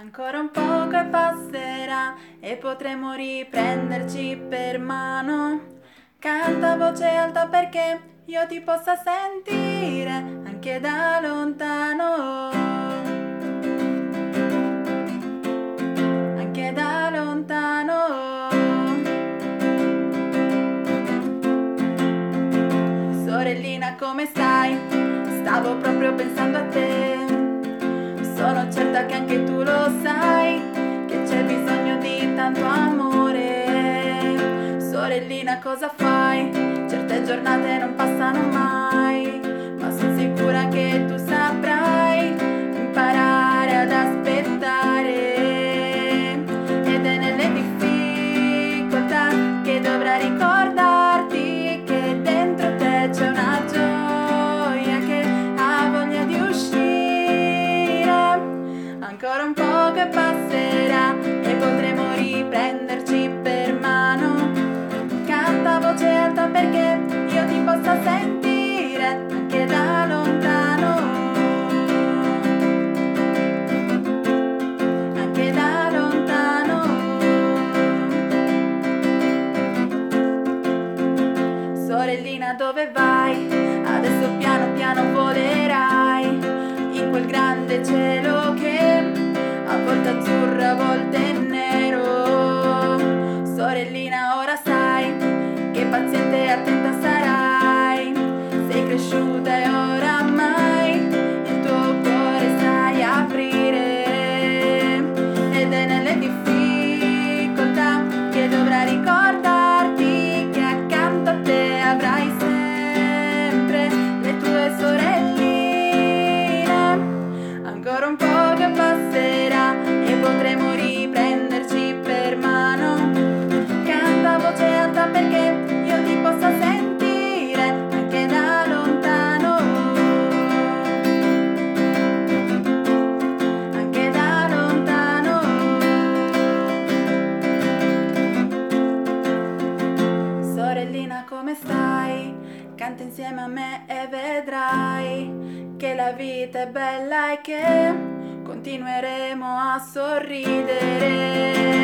Ancora un poco e passerà e potremo riprenderci per mano. Canta a voce alta perché io ti possa sentire anche da lontano. Anche da lontano. Sorellina, come stai? Stavo proprio pensando a te. Sorellina, cosa fai? Certe giornate non passano mai, dove vai? Adesso piano piano volerai in quel grande cielo che a volte azzurro, a volte nero. Sorellina ora sai che paziente Ancora un po' che passerà e potremo riprenderci per mano. Canta voce alta perché io ti possa sentire anche da lontano. Anche da lontano. Sorellina, come stai? Canta insieme a me e vedrai che la vita è bella e che continueremo a sorridere.